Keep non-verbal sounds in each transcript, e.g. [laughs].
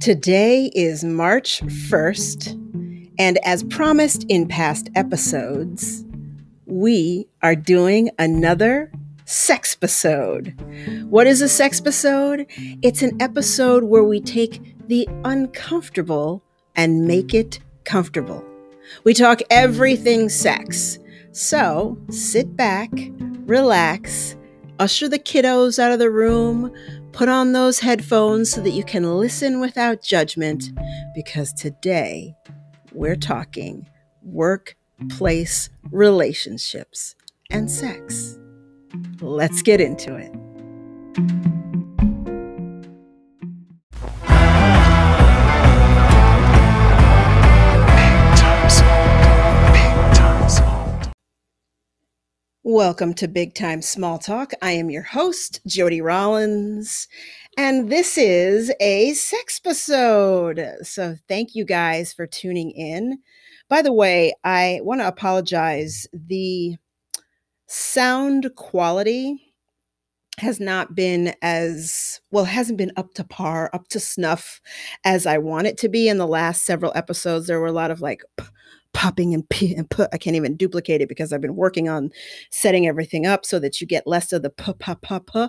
Today is March 1st, and as promised in past episodes, we are doing another sex episode. What is a sex episode? It's an episode where we take the uncomfortable and make it comfortable. We talk everything sex. So sit back, relax, usher the kiddos out of the room, put on those headphones so that you can listen without judgment, because today we're talking workplace relationships and sex. Let's get into it. Welcome to Big Time Small Talk. I am your host, Jody Rollins, and this is a sex episode. So thank you guys for tuning in. By the way, I want to apologize. The sound quality has not been as well hasn't been up to par up to snuff as i want it to be in the last several episodes there were a lot of like popping and p and put i can't even duplicate it because i've been working on setting everything up so that you get less of the p p p p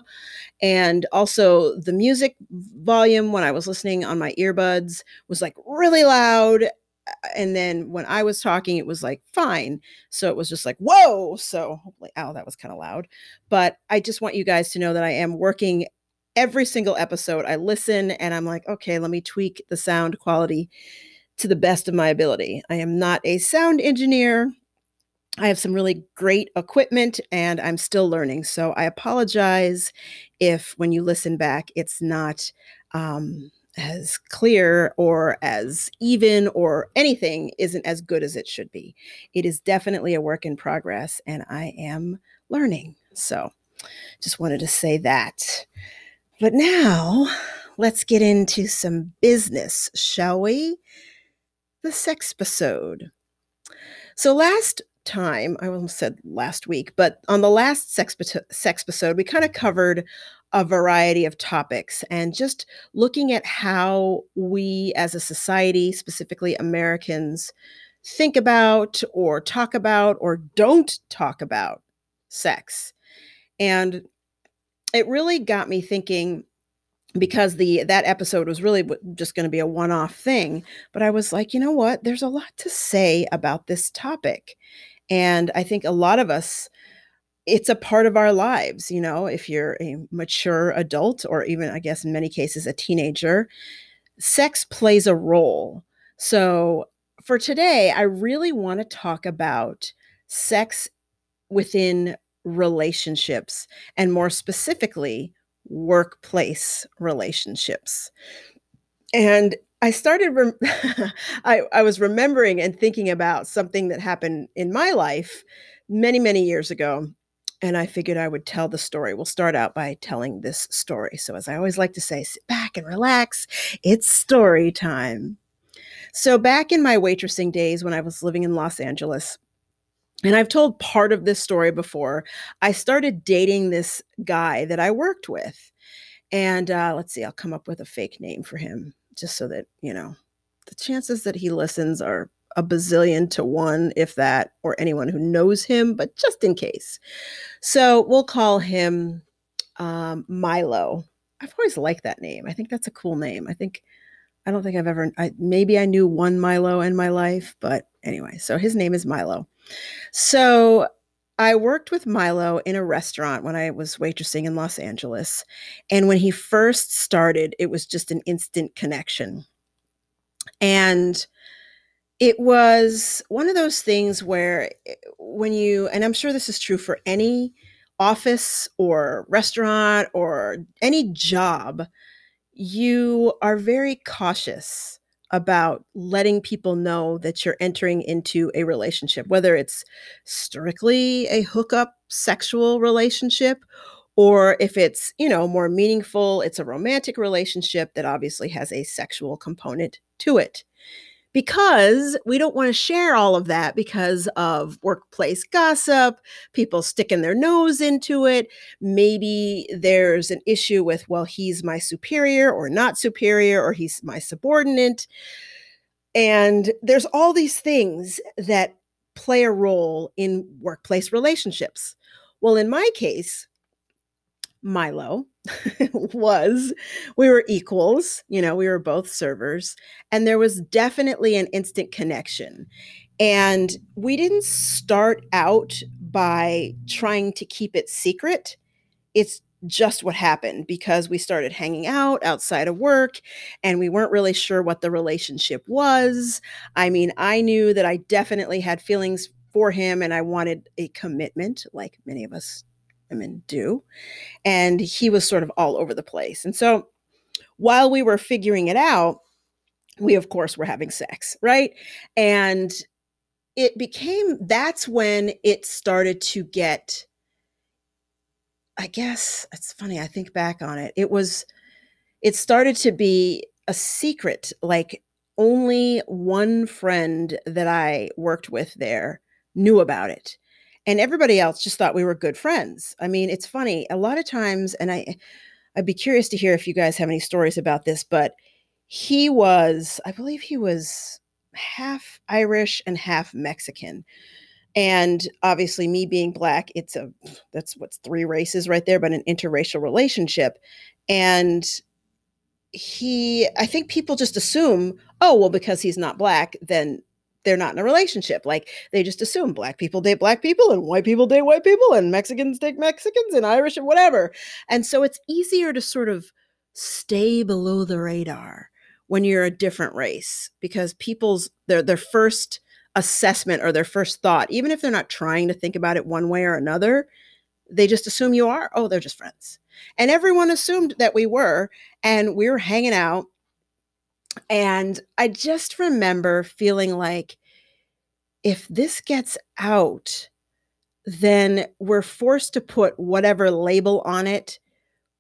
and also the music volume when i was listening on my earbuds was like really loud and then when I was talking, it was like fine. So it was just like, whoa. So hopefully, ow, that was kind of loud. But I just want you guys to know that I am working every single episode. I listen and I'm like, okay, let me tweak the sound quality to the best of my ability. I am not a sound engineer. I have some really great equipment and I'm still learning. So I apologize if when you listen back, it's not um, as clear or as even or anything isn't as good as it should be. It is definitely a work in progress and I am learning. So just wanted to say that. But now let's get into some business, shall we? The sex episode. So last time, I almost said last week, but on the last sex, episode, we kind of covered a variety of topics and just looking at how we as a society, specifically Americans, think about or talk about or don't talk about sex. And it really got me thinking because the that episode was really just going to be a one-off thing but i was like you know what? There's a lot to say about this topic. And i think a lot of us it's a part of our lives you know if you're a mature adult or even i guess in many cases a teenager sex plays a role. So for today i really want to talk about sex within relationships and more specifically workplace relationships and i started rem- [laughs] I, I was remembering and thinking about something that happened in my life many many years ago and I figured I would tell the story. We'll start out by telling this story. So, as I always like to say, sit back and relax. It's story time. So, back in my waitressing days when I was living in Los Angeles, and I've told part of this story before, I started dating this guy that I worked with. And uh, let's see, I'll come up with a fake name for him just so that, you know, the chances that he listens are a bazillion to one, if that, or anyone who knows him, but just in case. So we'll call him um, Milo. I've always liked that name. I think that's a cool name. I think I don't think I've ever I, maybe I knew one Milo in my life, but anyway, so his name is Milo. So I worked with Milo in a restaurant when I was waitressing in Los Angeles. And when he first started, it was just an instant connection. And it was one of those things where eh, when you and i'm sure this is true for any office or restaurant or any job you are very cautious about letting people know that you're entering into a relationship whether it's strictly a hookup sexual relationship or if it's you know more meaningful it's a romantic relationship that obviously has a sexual component to it because we don't want to share all of that because of workplace gossip, people sticking their nose into it. Maybe there's an issue with, well, he's my superior or not superior, or he's my subordinate. And there's all these things that play a role in workplace relationships. Well, in my case, Milo [laughs] was we were equals, you know, we were both servers, and there was definitely an instant connection. And we didn't start out by trying to keep it secret. It's just what happened because we started hanging out outside of work and we weren't really sure what the relationship was. I mean, I knew that I definitely had feelings for him and I wanted a commitment, like many of us women do. And he was sort of all over the place. And so while we were figuring it out, we of course were having sex, right? And it became that's when it started to get I guess it's funny. I think back on it. It was, it started to be a secret. Like only one friend that I worked with there knew about it. And everybody else just thought we were good friends. I mean, it's funny. A lot of times, and I, I'd be curious to hear if you guys have any stories about this, but he was, I believe he was half Irish and half Mexican and obviously me being black it's a that's what's three races right there but an interracial relationship and he i think people just assume oh well because he's not black then they're not in a relationship like they just assume black people date black people and white people date white people and mexicans date mexicans and irish and whatever and so it's easier to sort of stay below the radar when you're a different race because people's their their first assessment or their first thought, even if they're not trying to think about it one way or another, they just assume you are. Oh, they're just friends. And everyone assumed that we were, and we were hanging out. And I just remember feeling like if this gets out, then we're forced to put whatever label on it,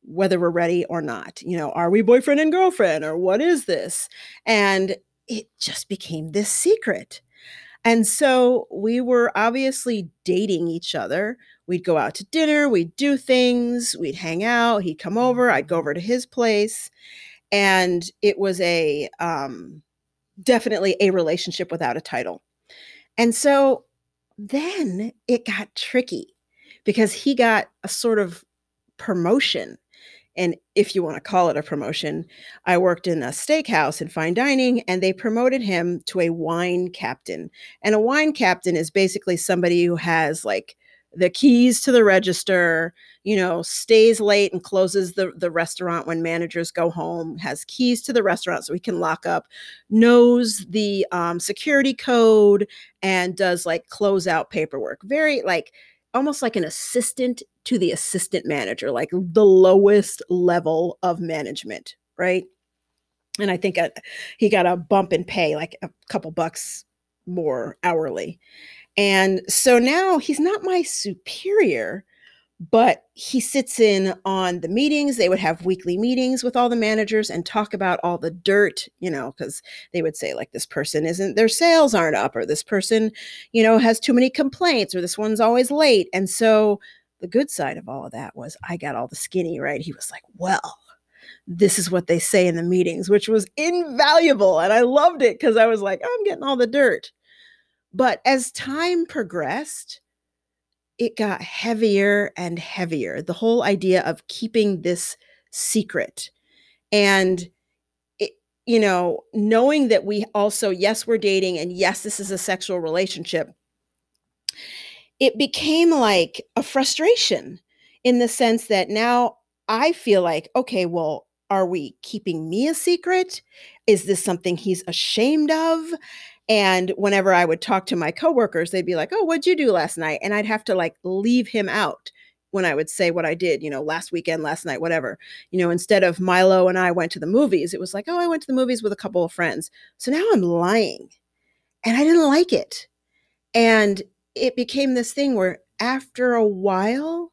whether we're ready or not. You know, are we boyfriend and girlfriend or what is this? And it just became this secret. And so we were obviously dating each other. We'd go out to dinner, we'd do things, we'd hang out, he'd come over, I'd go mm-hmm. over to his place. And it was a um, definitely a relationship without a title. And so then it got tricky because he got a sort of promotion and if you want to call it a promotion, I worked in a steakhouse in fine dining and they promoted him to a wine captain. And a wine captain is basically somebody who has like the keys to the register, you know, stays late and closes the, the restaurant when managers go home, has keys to the restaurant so he can lock up, knows the um, security code, and does like closeout paperwork. Very like almost like an assistant to the assistant manager, like the lowest level of management, right? And I think a, he got a bump in pay, like a couple bucks more hourly. And so now he's not my superior, but he sits in on the meetings. They would have weekly meetings with all the managers and talk about all the dirt, you know, because they would say, like, this person isn't, their sales aren't up, or this person, you know, has too many complaints, or this one's always late. And so the good side of all of that was I got all the skinny, right? He was like, well, this is what they say in the meetings, which was invaluable. And I loved it because I was like, I'm getting all the dirt. But as time progressed, it got heavier and heavier. The whole idea of keeping this secret and it, you know, knowing that we also, yes, we're dating and yes, this is a sexual relationship, it became like a frustration in the sense that now I feel like, okay, well, are we keeping me a secret? Is this something he's ashamed of? And whenever I would talk to my coworkers, they'd be like, "Oh, what'd you do last night?" And I'd have to like leave him out when I would say what I did, you know, last weekend, last night, whatever. You know, instead of Milo and I went to the movies, it was like, "Oh, I went to the movies with a couple of friends." So now I'm lying. And I didn't like it. And it became this thing where after a while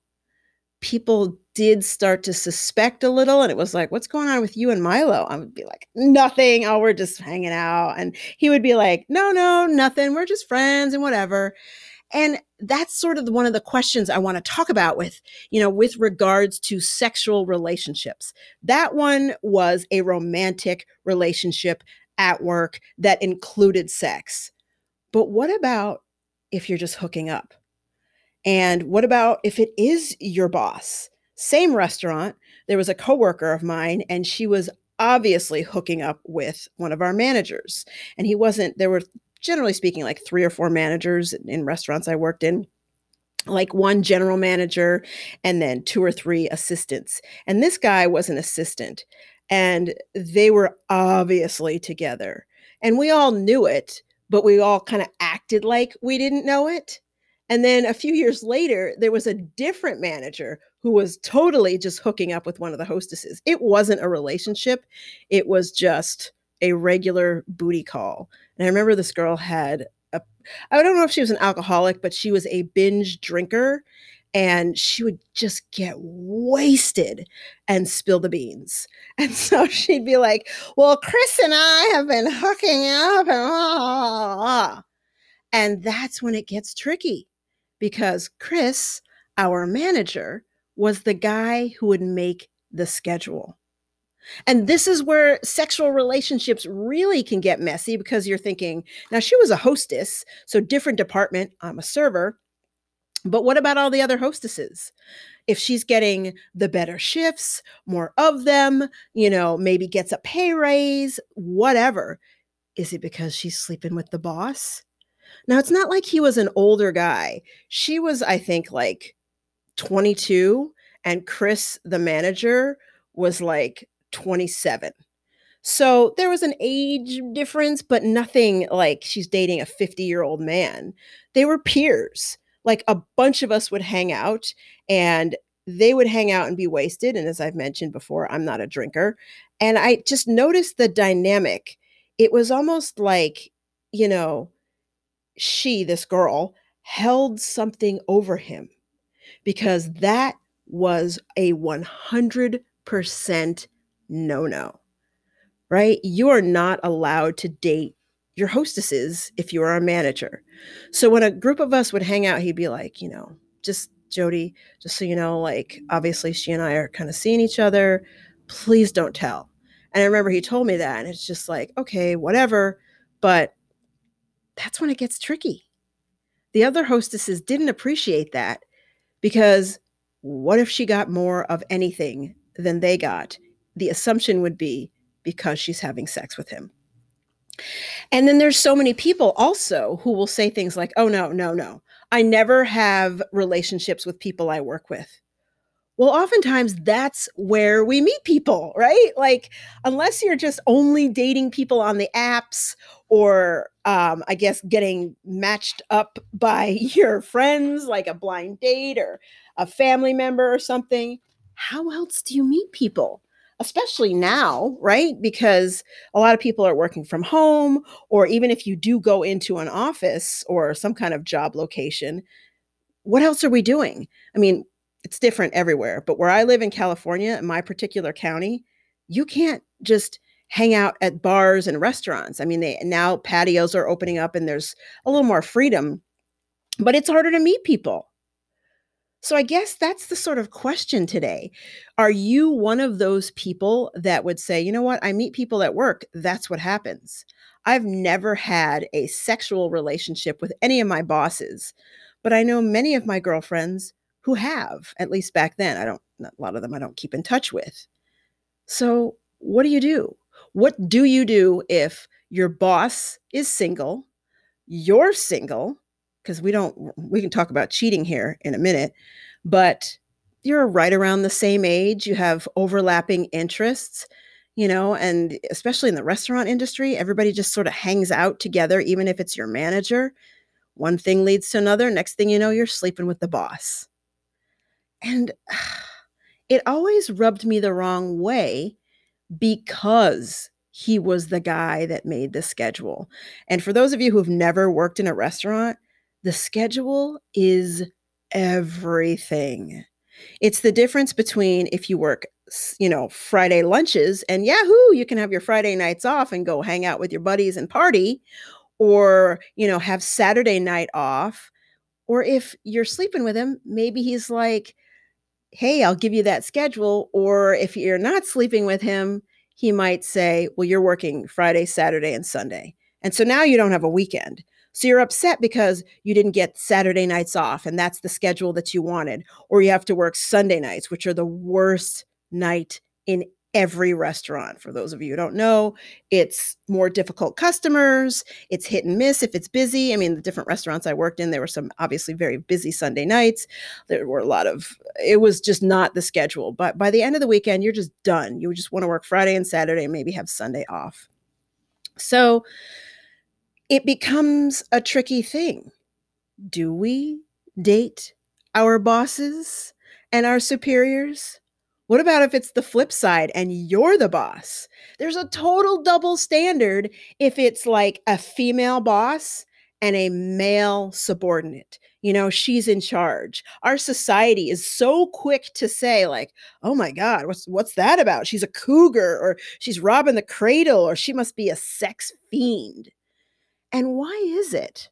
people did start to suspect a little and it was like what's going on with you and milo? I would be like nothing. Oh we're just hanging out. And he would be like no no nothing. We're just friends and whatever. And that's sort of one of the questions i want to talk about with you know with regards to sexual relationships. That one was a romantic relationship at work that included sex. But what about if you're just hooking up? And what about if it is your boss same restaurant, there was a coworker of mine, and she was obviously hooking up with one of our managers. And he wasn't, there were generally speaking like three or four managers in restaurants I worked in like one general manager and then two or three assistants. And this guy was an assistant and they were obviously together. And we all knew it, but we all kind of acted like we didn't know it. And then a few years later, there was a different manager who was totally just hooking up with one of the hostesses. It wasn't a relationship, it was just a regular booty call. And I remember this girl had a, I don't know if she was an alcoholic, but she was a binge drinker and she would just get wasted and spill the beans. [laughs] And so she'd be like, Well, Chris and I have been hooking up. And, ah. and that's when it gets tricky because Chris, our manager, was the guy who would make the schedule. And this is where sexual relationships really can get messy because you're thinking, now she was a hostess, so different department, I'm a server. But what about all the other hostesses? If she's getting the better shifts, more of them, you know, maybe gets a pay raise, whatever. Is it because she's sleeping with the boss? Now, it's not like he was an older guy. She was, I think, like 22, and Chris, the manager, was like 27. So there was an age difference, but nothing like she's dating a 50 year old man. They were peers. Like a bunch of us would hang out and they would hang out and be wasted. And as I've mentioned before, I'm not a drinker. And I just noticed the dynamic. It was almost like, you know, she, this girl, held something over him because that was a 100% no no, right? You are not allowed to date your hostesses if you are a manager. So when a group of us would hang out, he'd be like, you know, just Jody, just so you know, like obviously she and I are kind of seeing each other. Please don't tell. And I remember he told me that, and it's just like, okay, whatever. But that's when it gets tricky. The other hostesses didn't appreciate that because what if she got more of anything than they got? The assumption would be because she's having sex with him. And then there's so many people also who will say things like, oh, no, no, no. I never have relationships with people I work with. Well, oftentimes that's where we meet people, right? Like, unless you're just only dating people on the apps or, um, I guess, getting matched up by [laughs] your friends, like a blind date or a family member or something, how else do you meet people? Especially now, right? Because a lot of people are working from home, or even if you do go into an office or some kind of job location, what else are we doing? I mean, it's different everywhere. But where I live in California, in my particular county, you can't just hang out at bars and restaurants. I mean, they now patios are opening up and there's a little more freedom, but it's harder to meet people. So I guess that's the sort of question today. Are you one of those people that would say, you know what, I meet people at work, that's what happens. I've never had a sexual relationship with any of my bosses, but I know many of my girlfriends who have, at least back then. I don't, a lot of them I don't keep in touch with. So, what do you do? What do you do if your boss is single, you're single, because we don't, we can talk about cheating here in a minute, but you're right around the same age, you have overlapping interests, you know, and especially in the restaurant industry, everybody just sort of hangs out together, even if it's your manager. One thing leads to another. Next thing you know, you're sleeping with the boss. And [sighs] it always rubbed me the wrong way because he was the guy that made the schedule. And for those of you who've never worked in a restaurant, the schedule is everything. It's the difference between if you work, you know, Friday lunches and yahoo, you can have your Friday nights off and go hang out with your buddies and party, or, you know, have Saturday night off. Or if you're sleeping with him, maybe he's like, hey, I'll give you that schedule. Or if you're not sleeping with him, he might say, well, you're working Friday, Saturday, and Sunday. And so now you don't have a weekend. So you're upset because you didn't get Saturday nights off and that's the schedule that you wanted. Or you have to work Sunday nights, which are the worst night in every restaurant. For those of you who don't know, it's more difficult customers, it's hit and miss if it's busy. I mean, the different restaurants I worked in, there were some obviously very busy Sunday nights. There were a lot of, it was just not the schedule. But by the end of the weekend, you're just done. You just want to work Friday and Saturday, and maybe have Sunday off. So it becomes a tricky thing. Do we date our bosses and our superiors? What about if it's the flip side and you're the boss? There's a total double standard if it's like a female boss and a male subordinate. You know, she's in charge. Our society is so quick to say like, "Oh my god, what's what's that about? She's a cougar or she's robbing the cradle or she must be a sex fiend." And why is it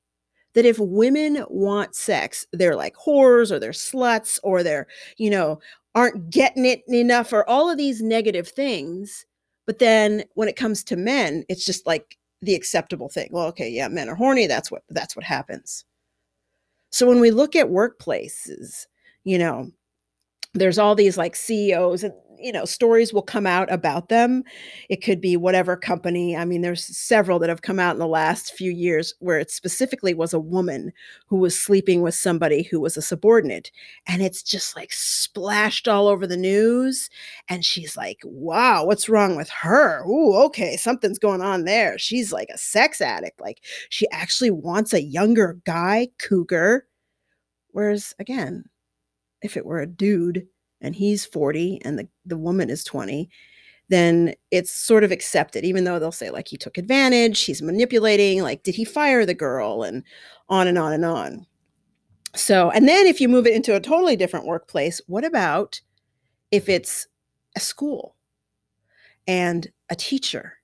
that if women want sex, they're like whores or they're sluts or they're, you know, aren't getting it enough or all of these negative things. But then when it comes to men, it's just like the acceptable thing. Well, okay, yeah, men are horny. That's what that's what happens. So when we look at workplaces, you know, there's all these like CEOs and you know stories will come out about them. It could be whatever company i mean there's several that have come out in the last few years where it specifically was a woman who was sleeping with somebody who was a subordinate and it's just like splashed all over the news and she's like wow what's wrong with her? Ooh, okay something's going on there. She's like a sex addict. Like she actually wants a younger guy cougar. Whereas again if it were a dude and he's 40 and the, the woman is 20 then it's sort of accepted even though they'll say like he took advantage he's manipulating like did he fire the girl and on and on and on. So and then if you move it into a totally different workplace what about if it's a school and a teacher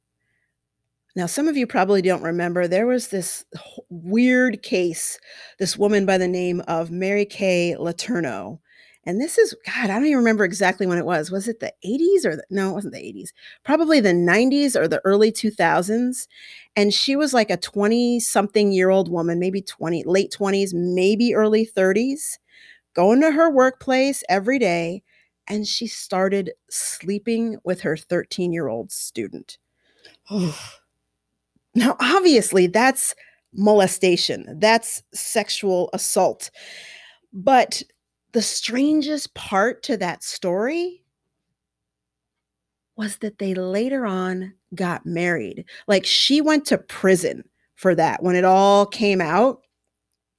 now, some of you probably don't remember, there was this weird case, this woman by the name of Mary Kay Letourneau, and this is, God, I don't even remember exactly when it was. Was it the 80s or the, no, it wasn't the 80s, probably the 90s or the early 2000s. And she was like a 20 something year old woman, maybe 20, late 20s, maybe early 30s, going to her workplace every day. And she started sleeping with her 13 year old student. Now, obviously, that's molestation, that's sexual assault. But the strangest part to that story was that they later on got married. Like she went to prison for that when it all came out.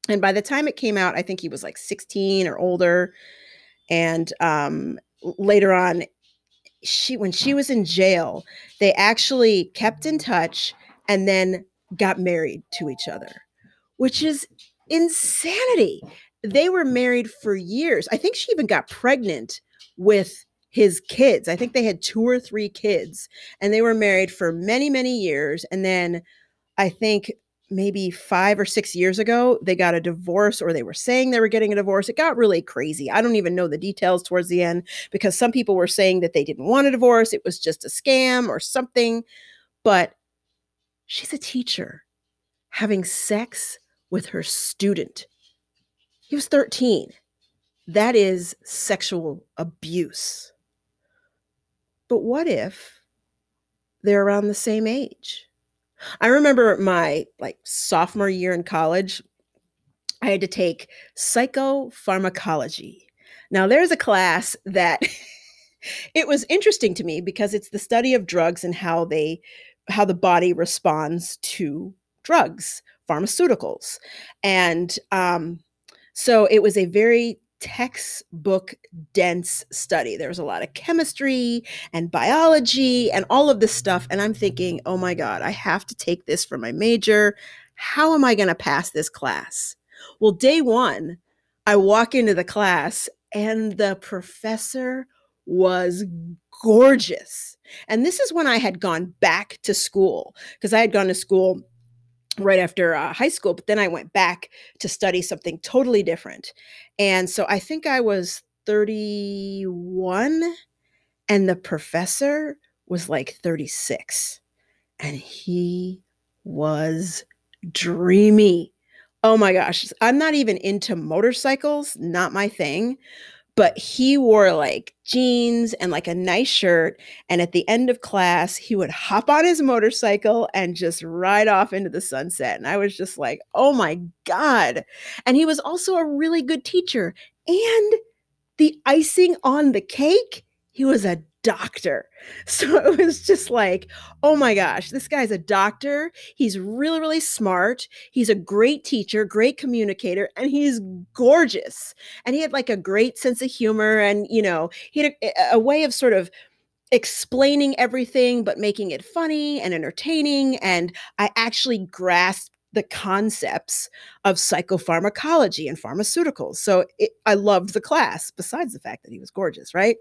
And by the time it came out, I think he was like 16 or older. And um, later on, she when she was in jail, they actually kept in touch and then got married to each other, which is insanity they were married for years. I think she even got pregnant with his kids. I think they had two or three kids and they were married for many, many years. And then I think maybe five or six years ago, they got a divorce or they were saying they were getting a divorce. It got really crazy. I don't even know the details towards the end because some people were saying that they didn't want a divorce, it was just a scam or something. But she's a teacher having sex with her student. He was 13. That is sexual abuse. But what if they're around the same age? I remember my like sophomore year in college, I had to take psychopharmacology. Now there's a class that [laughs] it was interesting to me because it's the study of drugs and how they how the body responds to drugs, pharmaceuticals. And um so it was a very textbook dense study. There was a lot of chemistry and biology and all of this stuff. And I'm thinking, oh my God, I have to take this for my major. How am I going to pass this class? Well, day one, I walk into the class and the professor was gorgeous. And this is when I had gone back to school because I had gone to school right after uh, high school, but then I went back to study something totally different. And so I think I was 31 and the professor was like 36 and he was dreamy. Oh my gosh, I'm not even into motorcycles, not my thing, but he wore like jeans and like a nice shirt. And at the end of class, he would hop on his motorcycle and just ride off into the sunset. And I was just like, oh my God. And he was also a really good teacher. And the icing on the cake, he was a doctor. [laughs] So it was just like, oh my gosh, this guy's a doctor. He's really, really smart. He's a great teacher, great communicator, and he's gorgeous. And he had like a great sense of humor. And, you know, he had a, a way of sort of explaining everything, but making it funny and entertaining. And I actually grasped the concepts of psychopharmacology and pharmaceuticals. So it, I loved the class, besides the fact that he was gorgeous, right?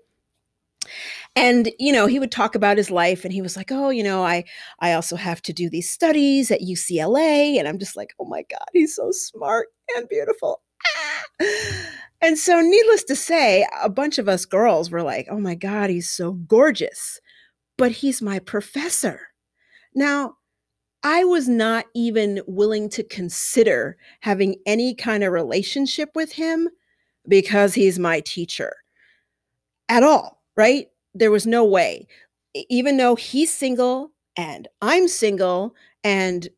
And you know he would talk about his life and he was like oh you know i i also have to do these studies at ucla and i'm just like oh my god he's so smart and beautiful. Ah! and so needless to say a bunch of us girls were like oh my god he's so gorgeous but he's my professor. Now I was not even willing to consider having any kind of relationship with him because he's my teacher at all right? There was no way. Even though he's single and I'm single, and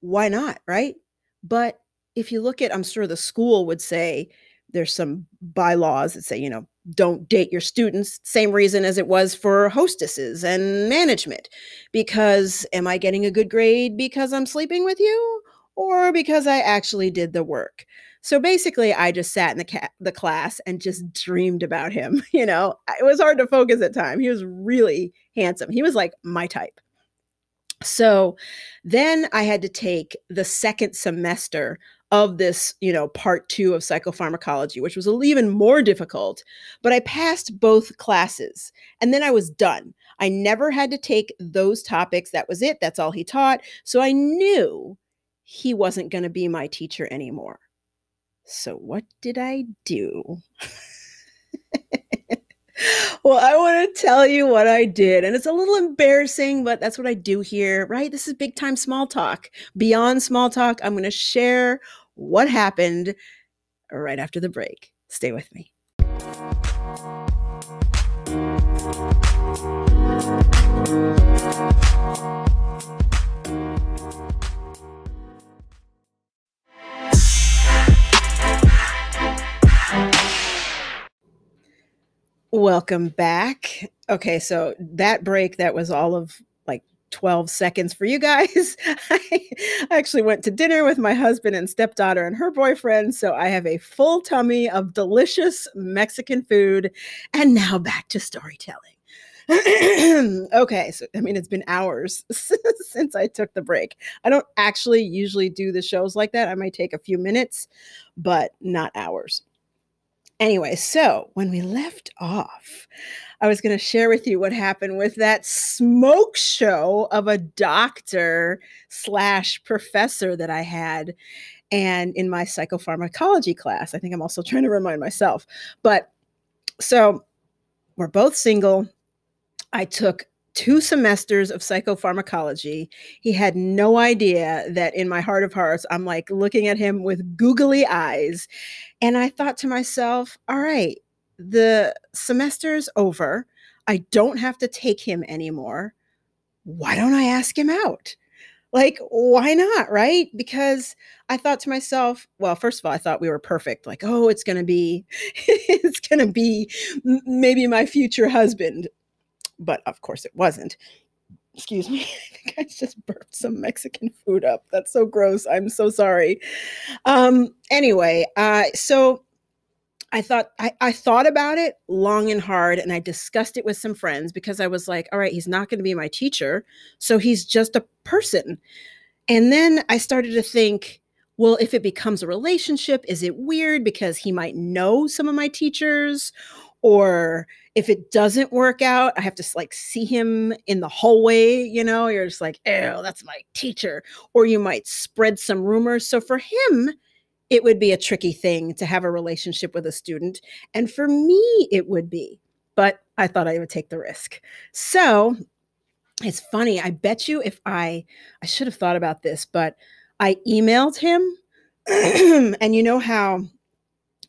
why not, right? But if you look at, I'm sure the school would say there's some bylaws that say, you know, don't date your students. Same reason as it was for hostesses and management. Because am I getting a good grade because I'm sleeping with you or because I actually did the work? So basically, I just sat in the ca- the class and just dreamed about him. [laughs] You know, it was hard to focus at time. He was really handsome. He was like my type. So then I had to take the second semester of this, you know, part two of psychopharmacology, which was even more difficult. But I passed both classes and then I was done. I never had to take those topics. That was it. That's all he taught. So I knew he wasn't going to be my teacher anymore. So, what did I do? [laughs] well, I want to tell you what I did. And it's a little embarrassing, but that's what I do here, right? This is big time small talk. Beyond small talk, I'm going to share what happened right after the break. Stay with me. Welcome back. Okay, so that break that was all of like 12 seconds for you guys. [laughs] I actually went to dinner with my husband and stepdaughter and her boyfriend, so I have a full tummy of delicious Mexican food and now back to storytelling. [clears throat] okay, so I mean, it's been hours [laughs] since I took the break. I don't actually usually do the shows like that. I might take a few minutes, but not hours. Anyway, so when we left off, I was going to share with you what happened with that smoke show of a doctor slash professor that I had and in my psychopharmacology class. I think I'm also trying to remind myself. But so we're both single. I took two semesters of psychopharmacology. He had no idea that in my heart of hearts, I'm like looking at him with googly eyes. And I thought to myself, all right, the semester's over. I don't have to take him anymore. Why don't I ask him out? Like, why not? Right? Because I thought to myself, well, first of all, I thought we were perfect. Like, oh, it's going to be, [laughs] it's going to be maybe my future husband but of course it wasn't. Excuse me. [laughs] I think I just burped some Mexican food up. That's so gross. I'm so sorry. Um, anyway, uh, so I thought I, I thought about it long and hard and I discussed it with some friends because I was like, all right, he's not going to be my teacher. So he's just a person. And then I started to think, well, if it becomes a relationship, is it weird because he might know some of my teachers? Or if it doesn't work out, I have to like see him in the hallway, you know, you're just like, oh, that's my teacher. Or you might spread some rumors. So for him, it would be a tricky thing to have a relationship with a student. And for me, it would be. But I thought I would take the risk. So it's funny. I bet you if I, I should have thought about this, but I emailed him. [clears throat] and you know how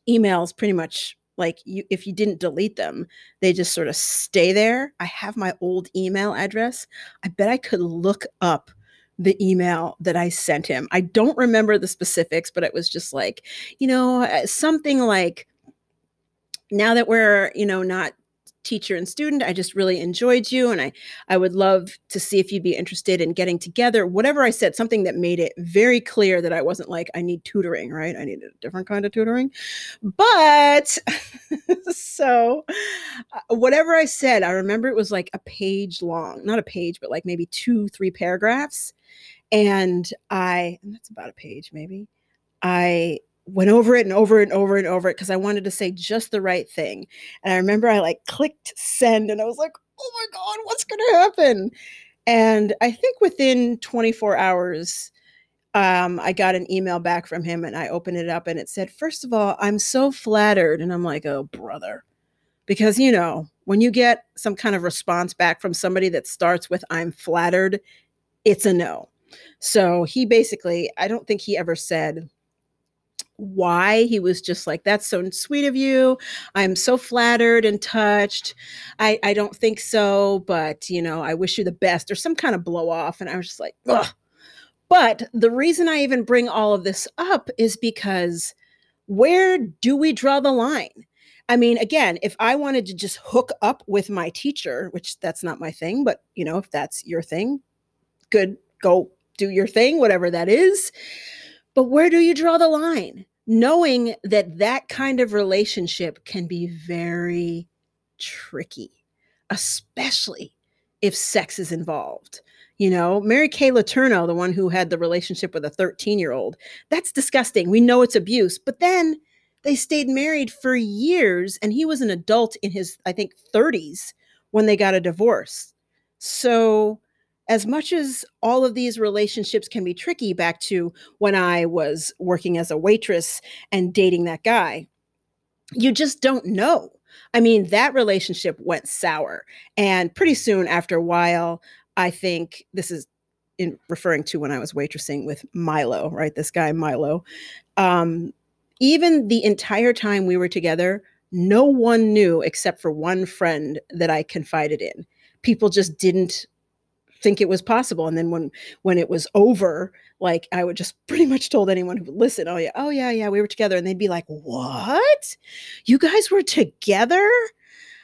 emails pretty much like you if you didn't delete them they just sort of stay there. I have my old email address. I bet i could look up the email that i sent him. I don't remember the specifics but it was just like you know uh, something like now that we're you know not teacher and student. I just really enjoyed you and I I would love to see if you'd be interested in getting together. Whatever I said, something that made it very clear that I wasn't like I need tutoring, right? I need a different kind of tutoring. But [laughs] so uh, whatever I said, I remember it was like a page long, not a page, but like maybe 2 3 paragraphs. And I and that's about a page maybe. I went over it and over and over and over it because I wanted to say just the right thing. And I remember I like clicked send and I was like, oh my God, what's going to happen? And I think within 24 hours, um, I got an email back from him and I opened it up and it said, First of all, I'm so flattered. And I'm like, Oh, brother. Because, you know, when you get some kind of response back from somebody that starts with, I'm flattered, it's a no. So he basically, I don't think he ever said, why he was just like that's so sweet of you i'm so flattered and touched i i don't think so but you know i wish you the best or some kind of blow off and i was just like Ugh. but the reason i even bring all of this up is because where do we draw the line I mean, again, if I wanted to just hook up with my teacher, which that's not my thing, but you know, if that's your thing, good, go do your thing, whatever that is. But where do you draw the line? Knowing that that kind of relationship can be very tricky, especially if sex is involved. You know, Mary Kay Letourneau, the one who had the relationship with a 13 year old, that's disgusting. We know it's abuse. But then they stayed married for years, and he was an adult in his, I think, 30s when they got a divorce. So as much as all of these relationships can be tricky, back to when I was working as a waitress and dating that guy, you just don't know. I mean, that relationship went sour. And pretty soon after a while, I think this is in referring to when I was waitressing with Milo, right? This guy, Milo. Um, even the entire time we were together, no one knew except for one friend that I confided in. People just didn't think it was possible. And then when when it was over like i would just [laughs] pretty much told anyone who would listen oh yeah oh yeah yeah we were together. And they'd be like what? You guys were together?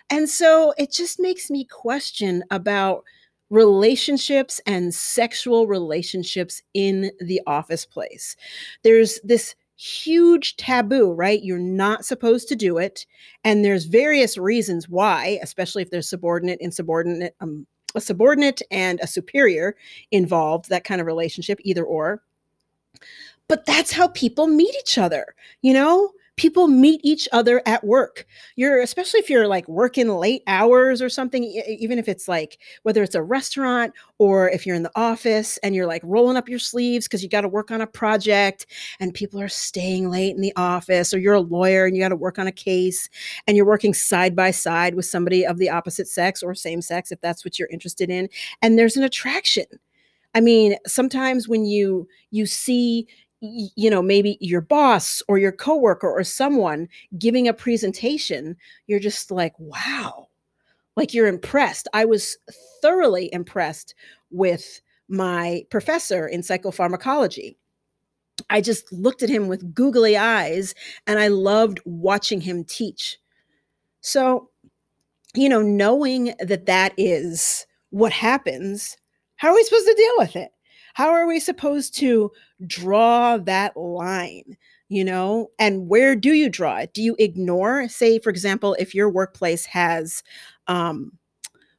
And so it just makes me question about relationships and sexual relationships in the office place. There's this huge taboo, right? You're not supposed to do it. And there's various reasons why, especially if there's subordinate, insubordinate, um, a subordinate and a superior involved, that kind of relationship, either or. But that's how people meet each other, you know? People meet each other at work. You're especially if you're like working late hours or something even if it's like whether it's a restaurant or if you're in the office and you're like rolling up your sleeves because you got to work on a project and people are staying late in the office or you're a lawyer and you got to work on a case and you're working side by side with somebody of the opposite sex or same sex if that's what you're interested in and there's an attraction. I mean, sometimes when you you see you know maybe your boss or your coworker or someone giving a presentation you're just like wow. Like you're impressed. I was thoroughly impressed with my professor in psychopharmacology. I just looked at him with googly eyes and i loved watching him teach. So you know knowing that that is what happens how are we supposed to deal with it how are we supposed to draw that line? You know, and where do you draw it? Do you ignore, say, for example, if your workplace has um,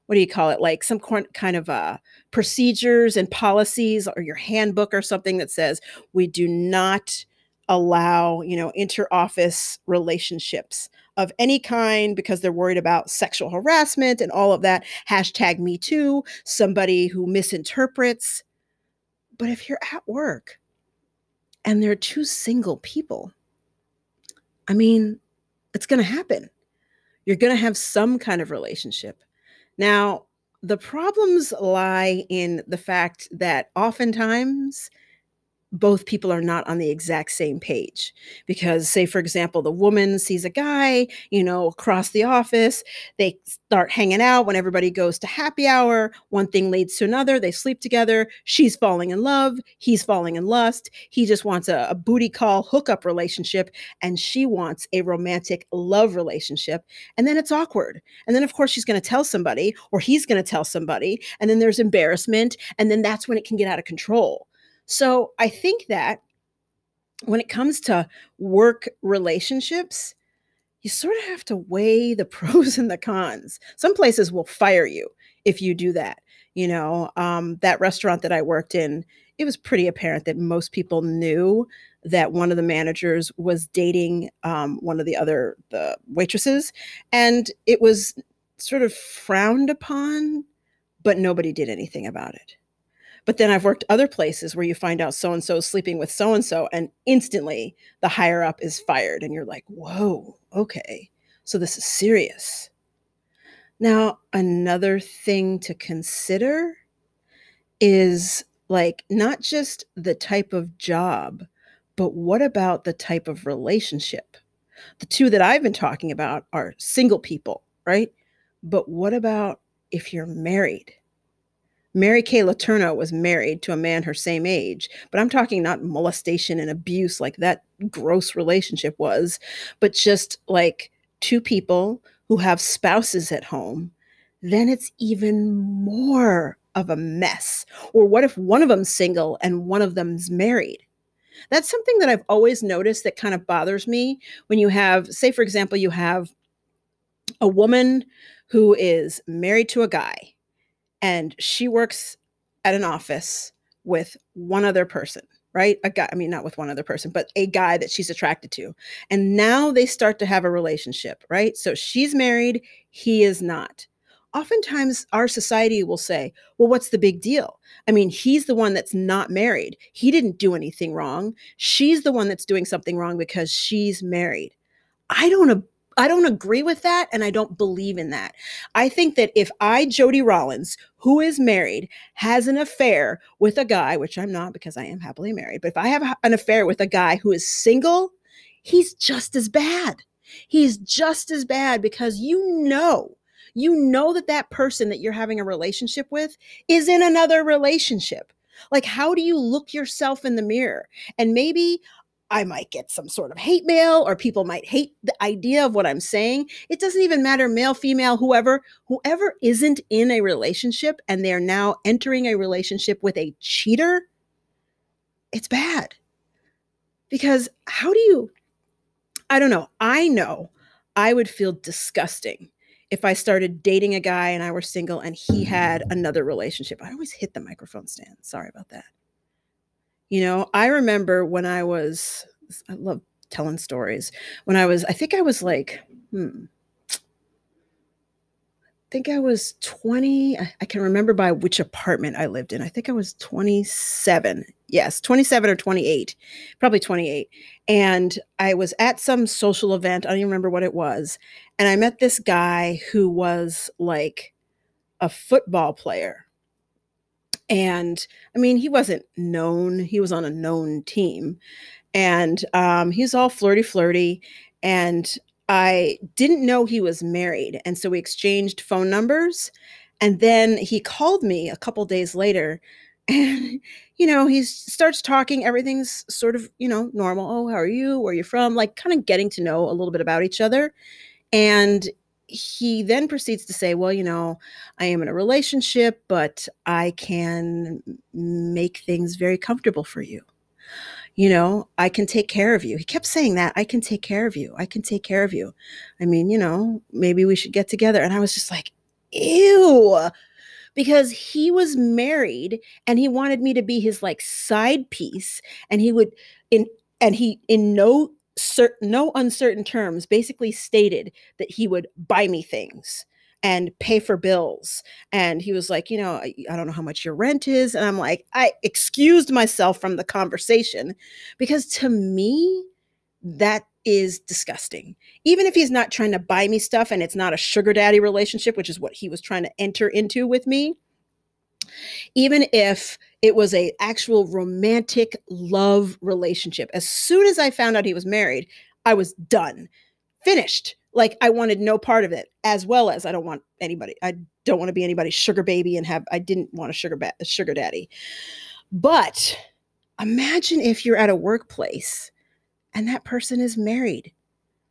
what do you call it like some kind of uh, procedures and policies or your handbook or something that says we do not allow you know inter-office relationships of any kind because they're worried about sexual harassment and all of that hashtag me too somebody who misinterprets but if you're at work and there are two single people i mean it's going to happen. You're going to have some kind of relationship. Now, the problems lie in the fact that oftentimes both people are not on the exact same page. Because say for example the woman sees a guy you know across the office they start hanging out when everybody goes to happy hour one thing leads to another they sleep together she's falling in love he's falling in lust he just wants a, a booty call hookup relationship and she wants a romantic love relationship and then it's awkward. And then of course she's going to tell somebody or he's going to tell somebody and then there's embarrassment and then that's when it can get out of control so I think that when it comes to work relationships, you sort of have to weigh the [laughs] pros and the cons. Some places will fire you if you do that. You know, um, that restaurant that I worked in, it was pretty apparent that most people knew that one of the managers was dating um, one of the other the waitresses, and it was sort of frowned upon, but nobody did anything about it. But then I've worked other places where you find out so and so is sleeping with so and so, and instantly the higher up is fired. And you're like, whoa, okay. So this is serious. Now, another thing to consider is like not just the type of job, but what about the type of relationship? The two that I've been talking about are single people, right? But what about if you're married? Mary Kay Letourneau was married to a man her same age, but I'm talking not molestation and abuse like that gross relationship was, but just like two people who have spouses at home, then it's even more of a mess. Or what if one of them's single and one of them's married? That's something that I've always noticed that kind of bothers me when you have, say, for example, you have a woman who is married to a guy and she works at an office with one other person right? A guy i mean not with one other person but a guy that she's attracted to. And now they start to have a relationship right? So she's married he is not. Oftentimes our society will say well what's the big deal? I mean he's the one that's not married. He didn't do anything wrong. She's the one that's doing something wrong because she's married. I don't I don't agree with that and I don't believe in that. I think that if I, Jody Rollins, who is married, has an affair with a guy, which I'm not because I am happily married, but if I have an affair with a guy who is single, he's just as bad. He's just as bad because you know, you know that that person that you're having a relationship with is in another relationship. Like, how do you look yourself in the mirror? And maybe I might get some sort of hate mail or people might hate the idea of what I'm saying. It doesn't even matter, male, female, whoever, whoever isn't in a relationship and they're now entering a relationship with a cheater, it's bad. Because how do you, I don't know, I know I would feel disgusting if I started dating a guy and I were single and he had another relationship. I always hit the microphone stand. Sorry about that. You know, I remember when I was, I love telling stories. When I was, I think I was like, hmm, I think I was 20. I can remember by which apartment I lived in. I think I was 27. Yes, 27 or 28, probably 28. And I was at some social event. I don't even remember what it was. And I met this guy who was like a football player and I mean, he wasn't known, he was on a known team. And um, he's all flirty, flirty. And I didn't know he was married. And so we exchanged phone numbers. And then he called me a couple days later [laughs] and you know he starts talking everything's sort of you know normal oh how are you where are you from like kind of getting to know a little bit about each other and he then proceeds to say, Well, you know, I am in a relationship, but I can make things very comfortable for you. You know, I can take care of you. He kept saying that I can take care of you. I can take care of you. I mean, you know, maybe we should get together. And I was just like, ew because he was married and he wanted me to be his like side piece and he would in and he in no certain no uncertain terms basically stated that he would buy me things and pay for bills and he was like you know I, I don't know how much your rent is and i'm like i excused myself from the conversation because to me that is disgusting. Even if he's not trying to buy me stuff and it's not a sugar daddy relationship, which is what he was trying to enter into with me, even if it was a actual romantic love relationship, as soon as I found out he was married, I was done. Finished. Like I wanted no part of it, as well as I don't want anybody. I don't want to be anybody's sugar baby and have I didn't want a sugar ba- a sugar daddy. But imagine if you're at a workplace and that person is married.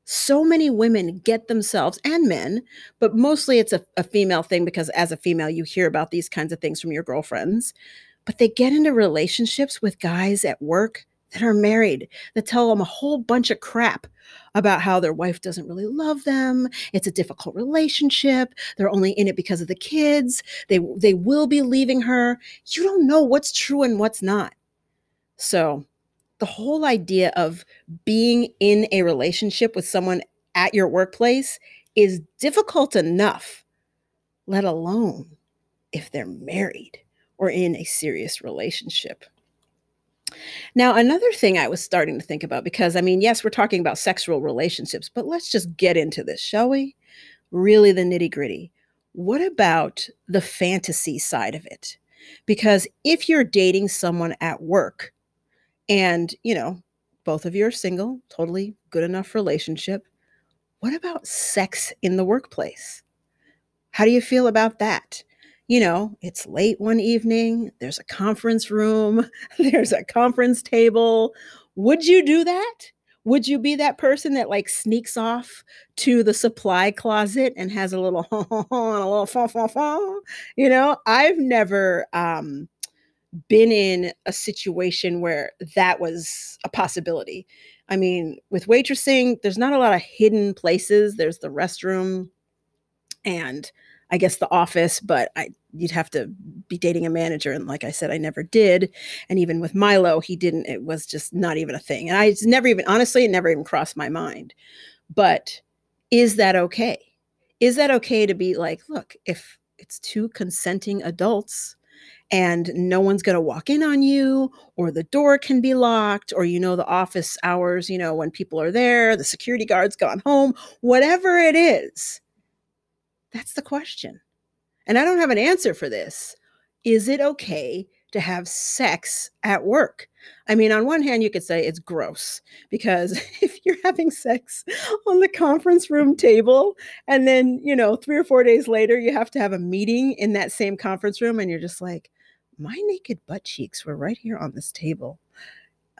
So many women get themselves, and men, but mostly it's a, a, female thing because as a female, you hear about these kinds of things from your girlfriends. But they get into relationships with guys at work that are married that tell them a whole bunch of crap about how their wife doesn't really love them. It's a difficult relationship. They're only in it because of the kids. They they will be leaving her. You don't know what's true and what's not. So, the whole idea of being in a relationship with someone at your workplace is difficult enough, let alone if they're married or in a serious relationship. Now, another thing I was starting to think about, because I mean, yes, we're talking about sexual relationships, but let's just get into this, shall we? Really, the nitty gritty. What about the fantasy side of it? Because if you're dating someone at work, and, you know, both of you are single, totally good enough relationship. What about sex in the workplace? How do you feel about that? You know, it's late one evening, there's a conference room, [laughs] there's a conference table. Would you do that? Would you be that person that like sneaks off to the supply closet and has a little and [laughs] a little? [laughs] You know, I've never um been in a situation where that was a possibility. I mean, with waitressing, there's not a lot of hidden places. There's the restroom and I guess the office, but I you'd have to be dating a manager and like I said I never did. And even with Milo, he didn't it was just not even a thing. And I never even honestly it never even crossed my mind. But is that okay? Is that okay to be like, look, if it's two consenting adults, and no one's going to walk in on you or the door can be locked or you know the office hours you know when people are there the security guards gone home whatever it is. That's the question. And i don't have an answer for this. Is it okay to have sex at work? I mean, on one hand, you could say it's gross because [laughs] if you're having sex on the conference room table and then, you know, three or four days later, you have to have a meeting in that same conference room and you're just like, my naked butt cheeks were right here on this table.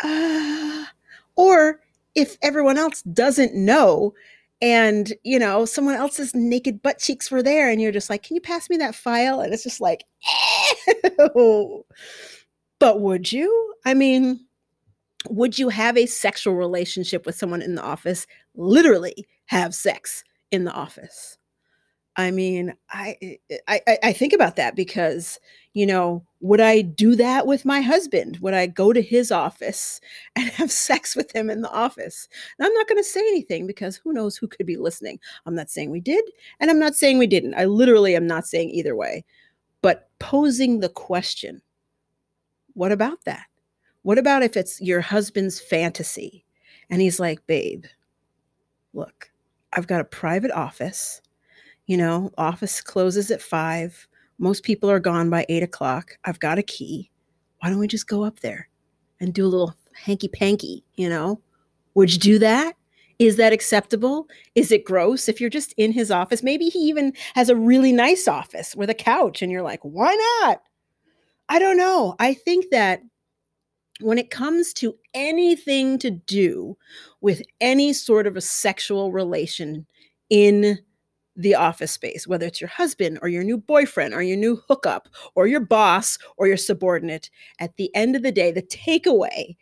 Uh, or if everyone else doesn't know and you know someone else's naked butt cheeks were there and you're just like can you pass me that file and it's just like Ew. but would you i mean would you have a sexual relationship with someone in the office literally have sex in the office i mean eh, eh, i i i think about that because you know, would I do that with my husband? Would I go to his office [laughs] and have sex with him in the office? I'm not going to say anything because who knows who could be listening. I'm not saying we did, and I'm not saying we didn't. I literally am not saying either way. But posing the question what about that? What about if it's your husband's fantasy and he's like, babe, look, I've got a private office. You know, office closes at five. Most people are gone by eight o'clock. I've got a key. Why don't we just go up there and do a little hanky panky? You know, would you do that? Is that acceptable? Is it gross if you're just in his office? Maybe he even has a really nice office with a couch and you're like, why not? I don't know. I think that when it comes to anything to do with any sort of a sexual relation in the office space, whether it's your husband or your new boyfriend or your new hookup or your boss or your subordinate. At the end of the day, the takeaway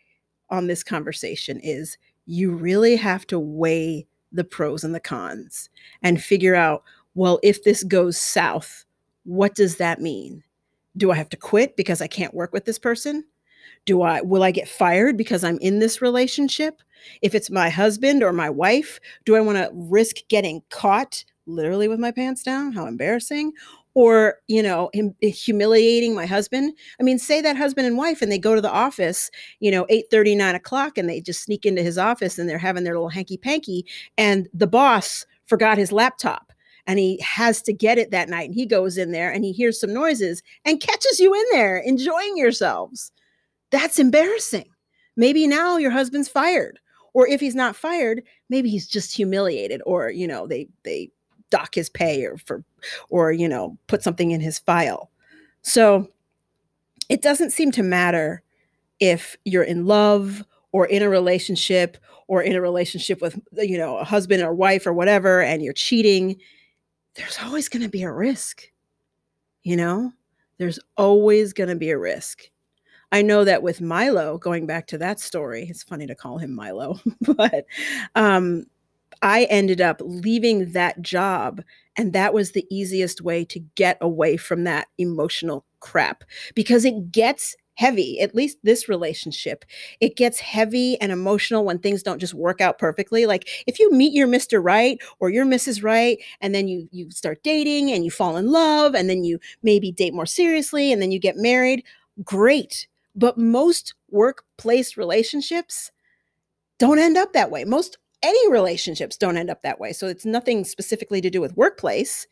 on this conversation is you really have to weigh the pros and the cons and figure out well, if this goes south, what does that mean? Do I have to quit because I can't work with this person? Do I will I get fired because I'm in this relationship? If it's my husband or my wife, do I want to risk getting caught literally with my pants down? How embarrassing. Or, you know, him, humiliating my husband. I mean, say that husband and wife and they go to the office, you know, 8 30, 9 o'clock, and they just sneak into his office and they're having their little hanky panky. And the boss forgot his laptop and he has to get it that night. And he goes in there and he hears some noises and catches you in there enjoying yourselves. That's embarrassing. Maybe now your husband's fired. Or if he's not fired, maybe he's just humiliated or, you know, they they dock his pay or for or, you know, put something in his file. So it doesn't seem to matter if you're in love or in a relationship or in a relationship with you know a husband or wife or whatever and you're cheating there's always going to be a risk you know there's always going to be a risk I know that with Milo, going back to that story, it's funny to call him Milo, [laughs] but um, I ended up leaving that job. And that was the easiest way to get away from that emotional crap because it gets heavy, at least this relationship. It gets heavy and emotional when things don't just work out perfectly. Like if you meet your Mr. Right or your Mrs. Right and then you you start dating and you fall in love and then you maybe date more seriously and then you get married, great. But most workplace relationships don't end up that way. Most any relationships don't end up that way. So it's nothing specifically to do with workplace.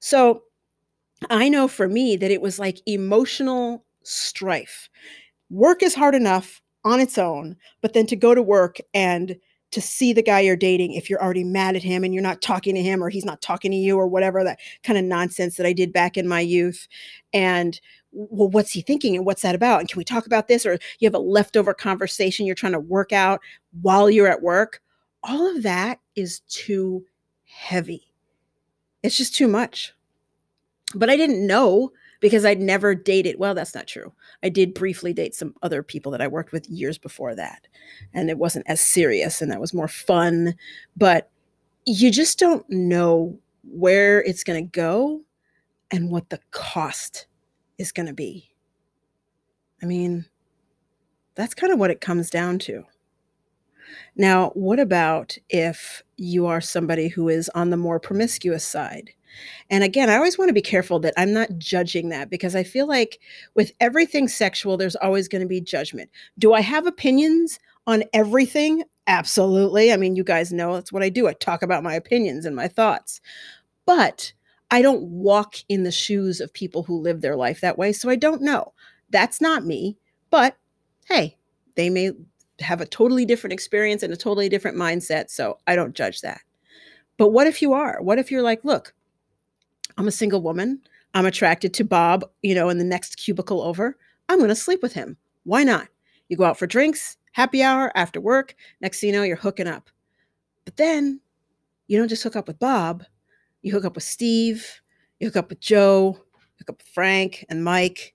So I know for me that it was like emotional strife. Work is hard enough on its own, but then to go to work and to see the guy you're dating if you're already mad at him and you're not talking to him or he's not talking to you or whatever that kind of nonsense that I did back in my youth and well what's he thinking and what's that about and can we talk about this or you have a leftover conversation you're trying to work out while you're at work all of that is too heavy it's just too much but i didn't know because i'd never dated well that's not true i did briefly date some other people that i worked with years before that and it wasn't as serious and that was more fun but you just don't know where it's going to go and what the cost is going to be. I mean, that's kind of what it comes down to. Now, what about if you are somebody who is on the more promiscuous side? And again, I always want to be careful that I'm not judging that because I feel like with everything sexual, there's always going to be judgment. Do I have opinions on everything? Absolutely. I mean, you guys know that's what I do. I talk about my opinions and my thoughts. But I don't walk in the shoes of people who live their life that way. So I don't know. That's not me. But hey, they may have a totally different experience and a totally different mindset. So I don't judge that. But what if you are? What if you're like, look, I'm a single woman. I'm attracted to Bob, you know, in the next cubicle over. I'm going to sleep with him. Why not? You go out for drinks, happy hour, after work. Next thing you know, you're hooking up. But then you don't just hook up with Bob, you hook up with Steve, you hook up with Joe, hook up with Frank and Mike,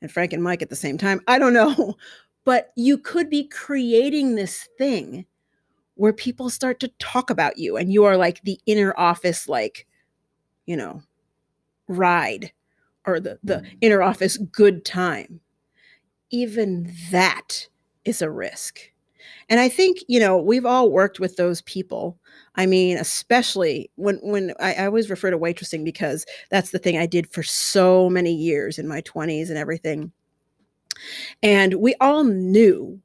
and Frank and Mike at the same time. I don't know. But you could be creating this thing where people start to talk about you and you are like the inner office, like, you know, ride or the, the mm. inner office good time. Even that is a risk. And I think, you know, we've all worked with those people I mean, especially when when I, I, always refer to waitressing because that's the thing I did for so many years in my 20s and everything. And we all knew,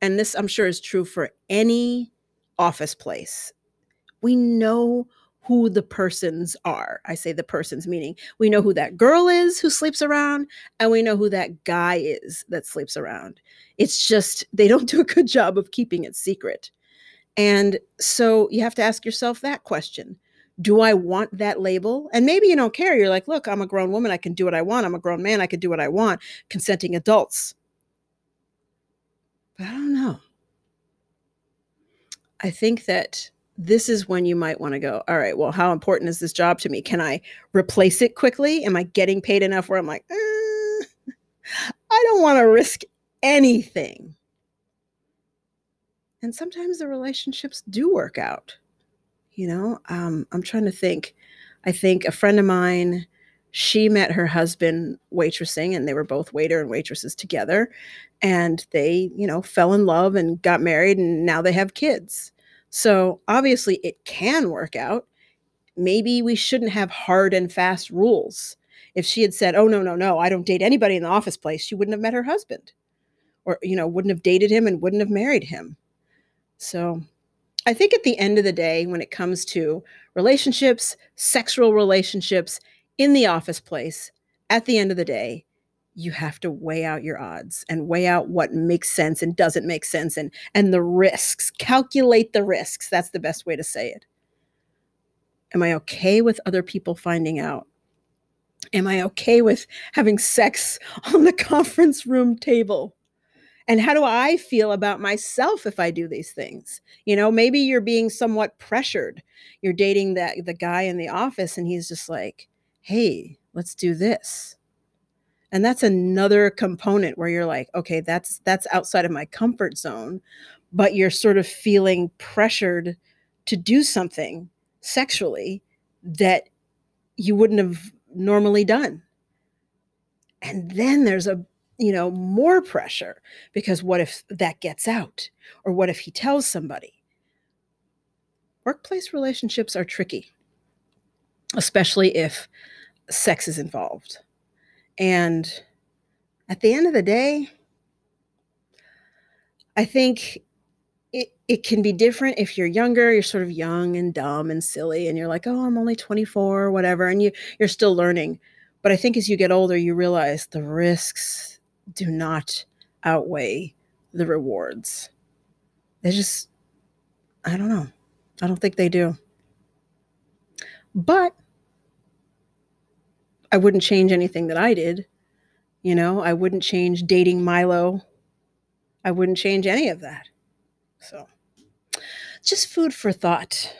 and this I'm sure is true for any office place. We know who the persons are. I say the persons, meaning we know who that girl is who sleeps around, and we know who that guy is that sleeps around. It's just they don't do a good job of keeping it secret. And so you have to ask yourself that question Do I want that label? And maybe you don't care. You're like, look, I'm a grown woman. I can do what I want. I'm a grown man. I can do what I want. Consenting adults. But I don't know. I think that this is when you might want to go, all right, well, how important is this job to me? Can I replace it quickly? Am I getting paid enough where I'm like, eh, I don't want to risk anything and sometimes the relationships do work out you know um, i'm trying to think I think a friend of mine, she met her husband waitressing and they were both waiter and waitresses together and they, you know, fell in love and got married and now they have kids. So obviously it can work out. Maybe we shouldn't have hard and fast rules. If she had said, "Oh no, no, no, I don't date anybody in the office place," she wouldn't have met her husband or you know, wouldn't have dated him and wouldn't have married him. So I think at the end of the day, when it comes to relationships, sexual relationships in the office place, at the end of the day, you have to weigh out your odds and weigh out what makes sense and doesn't make sense and and the risks. Calculate the risks. That's the best way to say it. Am i okay with other people finding out? Am i okay with having sex [laughs] on the conference room table and how do i feel about myself if i do these things? You know maybe you're being somewhat pressured. You're dating that the guy in the office and he's just like hey let's do this. And that's another component where you're like okay that's that's outside of my comfort zone but you're sort of feeling pressured to do something sexually that you wouldn't have normally done. And then there's a you know more pressure because what if that gets out? Or what if he tells somebody? Workplace relationships are tricky especially if sex is involved. And at the end of the day, I think it, it can be different if you're younger, you're sort of young and dumb and silly, and you're like, oh, I'm only 24 or whatever, and you, you're still learning. But I think as you get older, you realize the risks do not outweigh the rewards. They just, I don't know. I don't think they do. But I wouldn't change anything that I did. You know, I wouldn't change dating Milo. I wouldn't change any of that. So, just food for thought.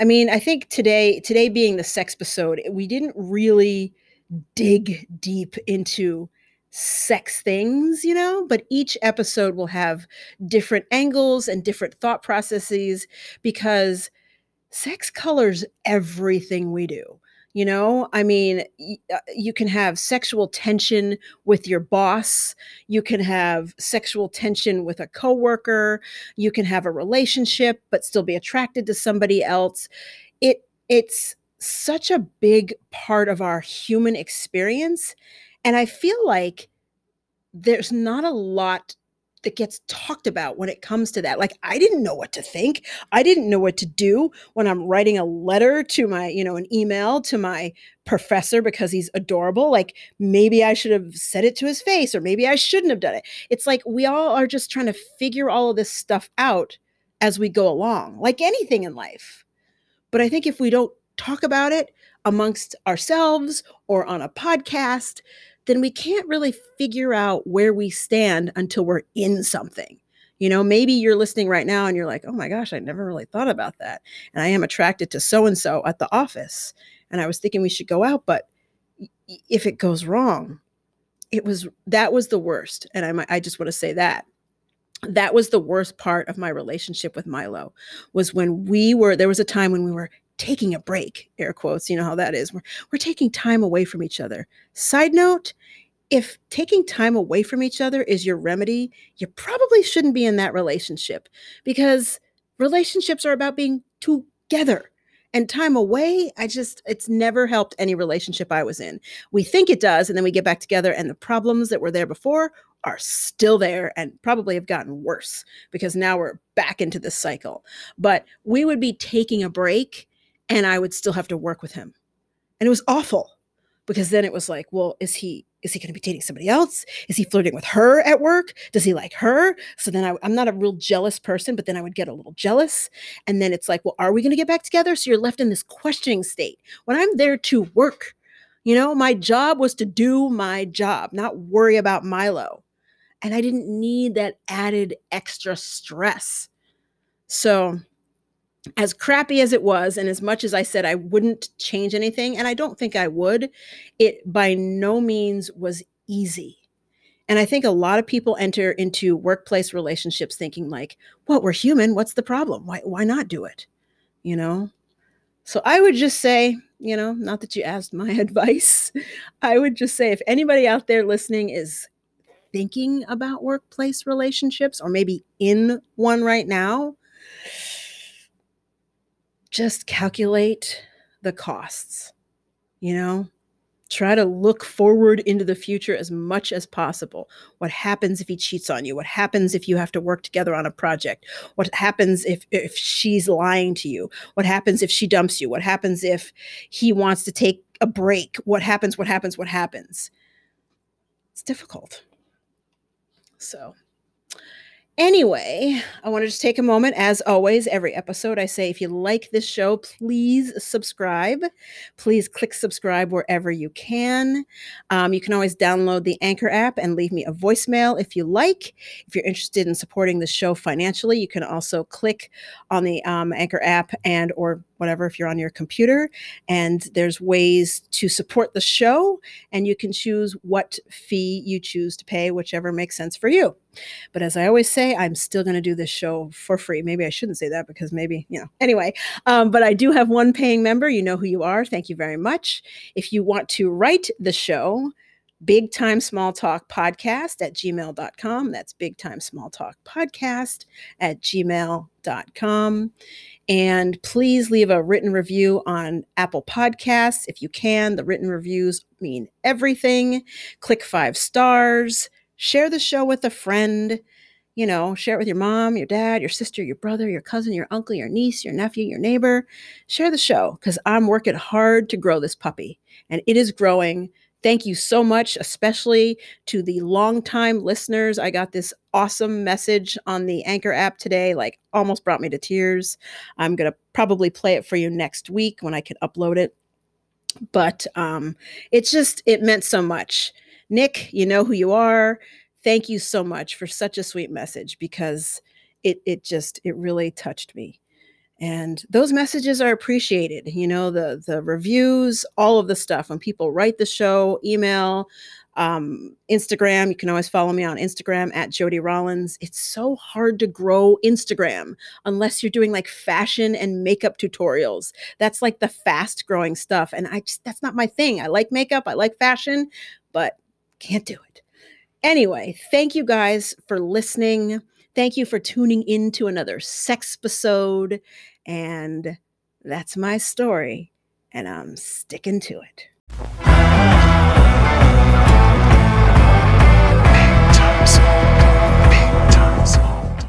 I mean, I think today, today being the sex episode, we didn't really dig deep into sex things, you know, but each episode will have different angles and different thought processes because sex colors everything we do. You know, I mean, uh, you can have sexual tension with your boss. You can have sexual tension with a coworker. You can have a relationship but still be attracted to somebody else. It it's such a big part of our human experience and I feel like there's not a lot that gets talked about when it comes to that. Like I didn't know what to think. I didn't know what to do when I'm writing a letter to my, you know, an email to my professor because he's adorable. Like maybe I should have said it to his face or maybe I shouldn't have done it. It's like we all are just trying to figure all of this stuff out as we go along, like anything in life. But I think if we don't talk about it amongst ourselves or on a podcast, then we can't really figure out where we stand until we're in something. You know, maybe you're listening right now and you're like, oh my gosh, I never really thought about that. And I am attracted to so and so at the office. And I was thinking we should go out, but if it goes wrong, it was that was the worst. And I, I just want to say that that was the worst part of my relationship with Milo was when we were there was a time when we were taking a break, air quotes, you know how that is. We're, we're taking time away from each other. Side note, if taking time away from each other is your remedy, you probably shouldn't be in that relationship because relationships are about being together. And time away, I just, it's never helped any relationship I was in. We think it does, and then we get back together, and the problems that were there before are still there and probably have gotten worse because now we're back into this cycle. But we would be taking a break and I would still have to work with him. And it was awful because then it was like, well, is he is he going to be dating somebody else? Is he flirting with her at work? Does he like her? So then I, I'm not a real jealous person, but then I would get a little jealous. And then it's like, well, are we going to get back together? So you're left in this questioning state. When I'm there to work, you know, my job was to do my job, not worry about Milo. And I didn't need that added extra stress. So as crappy as it was, and as much as I said I wouldn't change anything, and I don't think I would, it by no means was easy. And I think a lot of people enter into workplace relationships thinking like, "Well, we're human. What's the problem? Why why not do it?" You know? So I would just say, you know, not that you asked my [laughs] advice, I would just say if anybody out there listening is thinking about workplace relationships or maybe in one right now, just calculate the costs. You know, try to look forward into the future as much as possible. What happens if he cheats on you? What happens if you have to work together on a project? What happens if if she's lying to you? What happens if she dumps you? What happens if he wants to take a break? What happens? What happens? What happens? It's difficult. So, Anyway, I want to just take a moment. As always, every episode, I say if you like this show, please subscribe. Please click subscribe wherever you can. Um, you can always download the Anchor app and leave me a voicemail if you like. If you're interested in supporting the show financially, you can also click on the um, Anchor app and or whatever if you're on your computer and there's ways to support the show and you can choose what fee you choose to pay whichever makes sense for you but as i always say i'm still going to do this show for free maybe i shouldn't say that because maybe you know anyway um, but i do have one paying member you know who you are thank you very much if you want to write the show big time small talk podcast at gmail.com that's big time small talk podcast at gmail.com and please leave a written review on Apple Podcasts if you can. The written reviews mean everything. Click five stars. Share the show with a friend. You know, share it with your mom, your dad, your sister, your brother, your cousin, your uncle, your niece, your nephew, your neighbor. Share the show because I'm working hard to grow this puppy and it is growing Thank you so much, especially to the longtime listeners. I got this awesome message on the Anchor app today, like almost brought me to tears. I'm going to probably play it for you next week when I can upload it. But um, it's just, it meant so much. Nick, you know who you are. Thank you so much for such a sweet message because it, it just, it really touched me. And those messages are appreciated you know the the reviews all of the stuff. When people write the show email um, instagram you can always follow me on instagram at jody rollins. It's so hard to grow instagram unless you're doing like fashion and makeup tutorials. That's like the fast growing stuff and i just that's not my thing. I like makeup i like fashion but can't do it. Anyway, thank you guys for listening. Thank you for tuning in to another sex episode. And that's my story, and I'm sticking to it.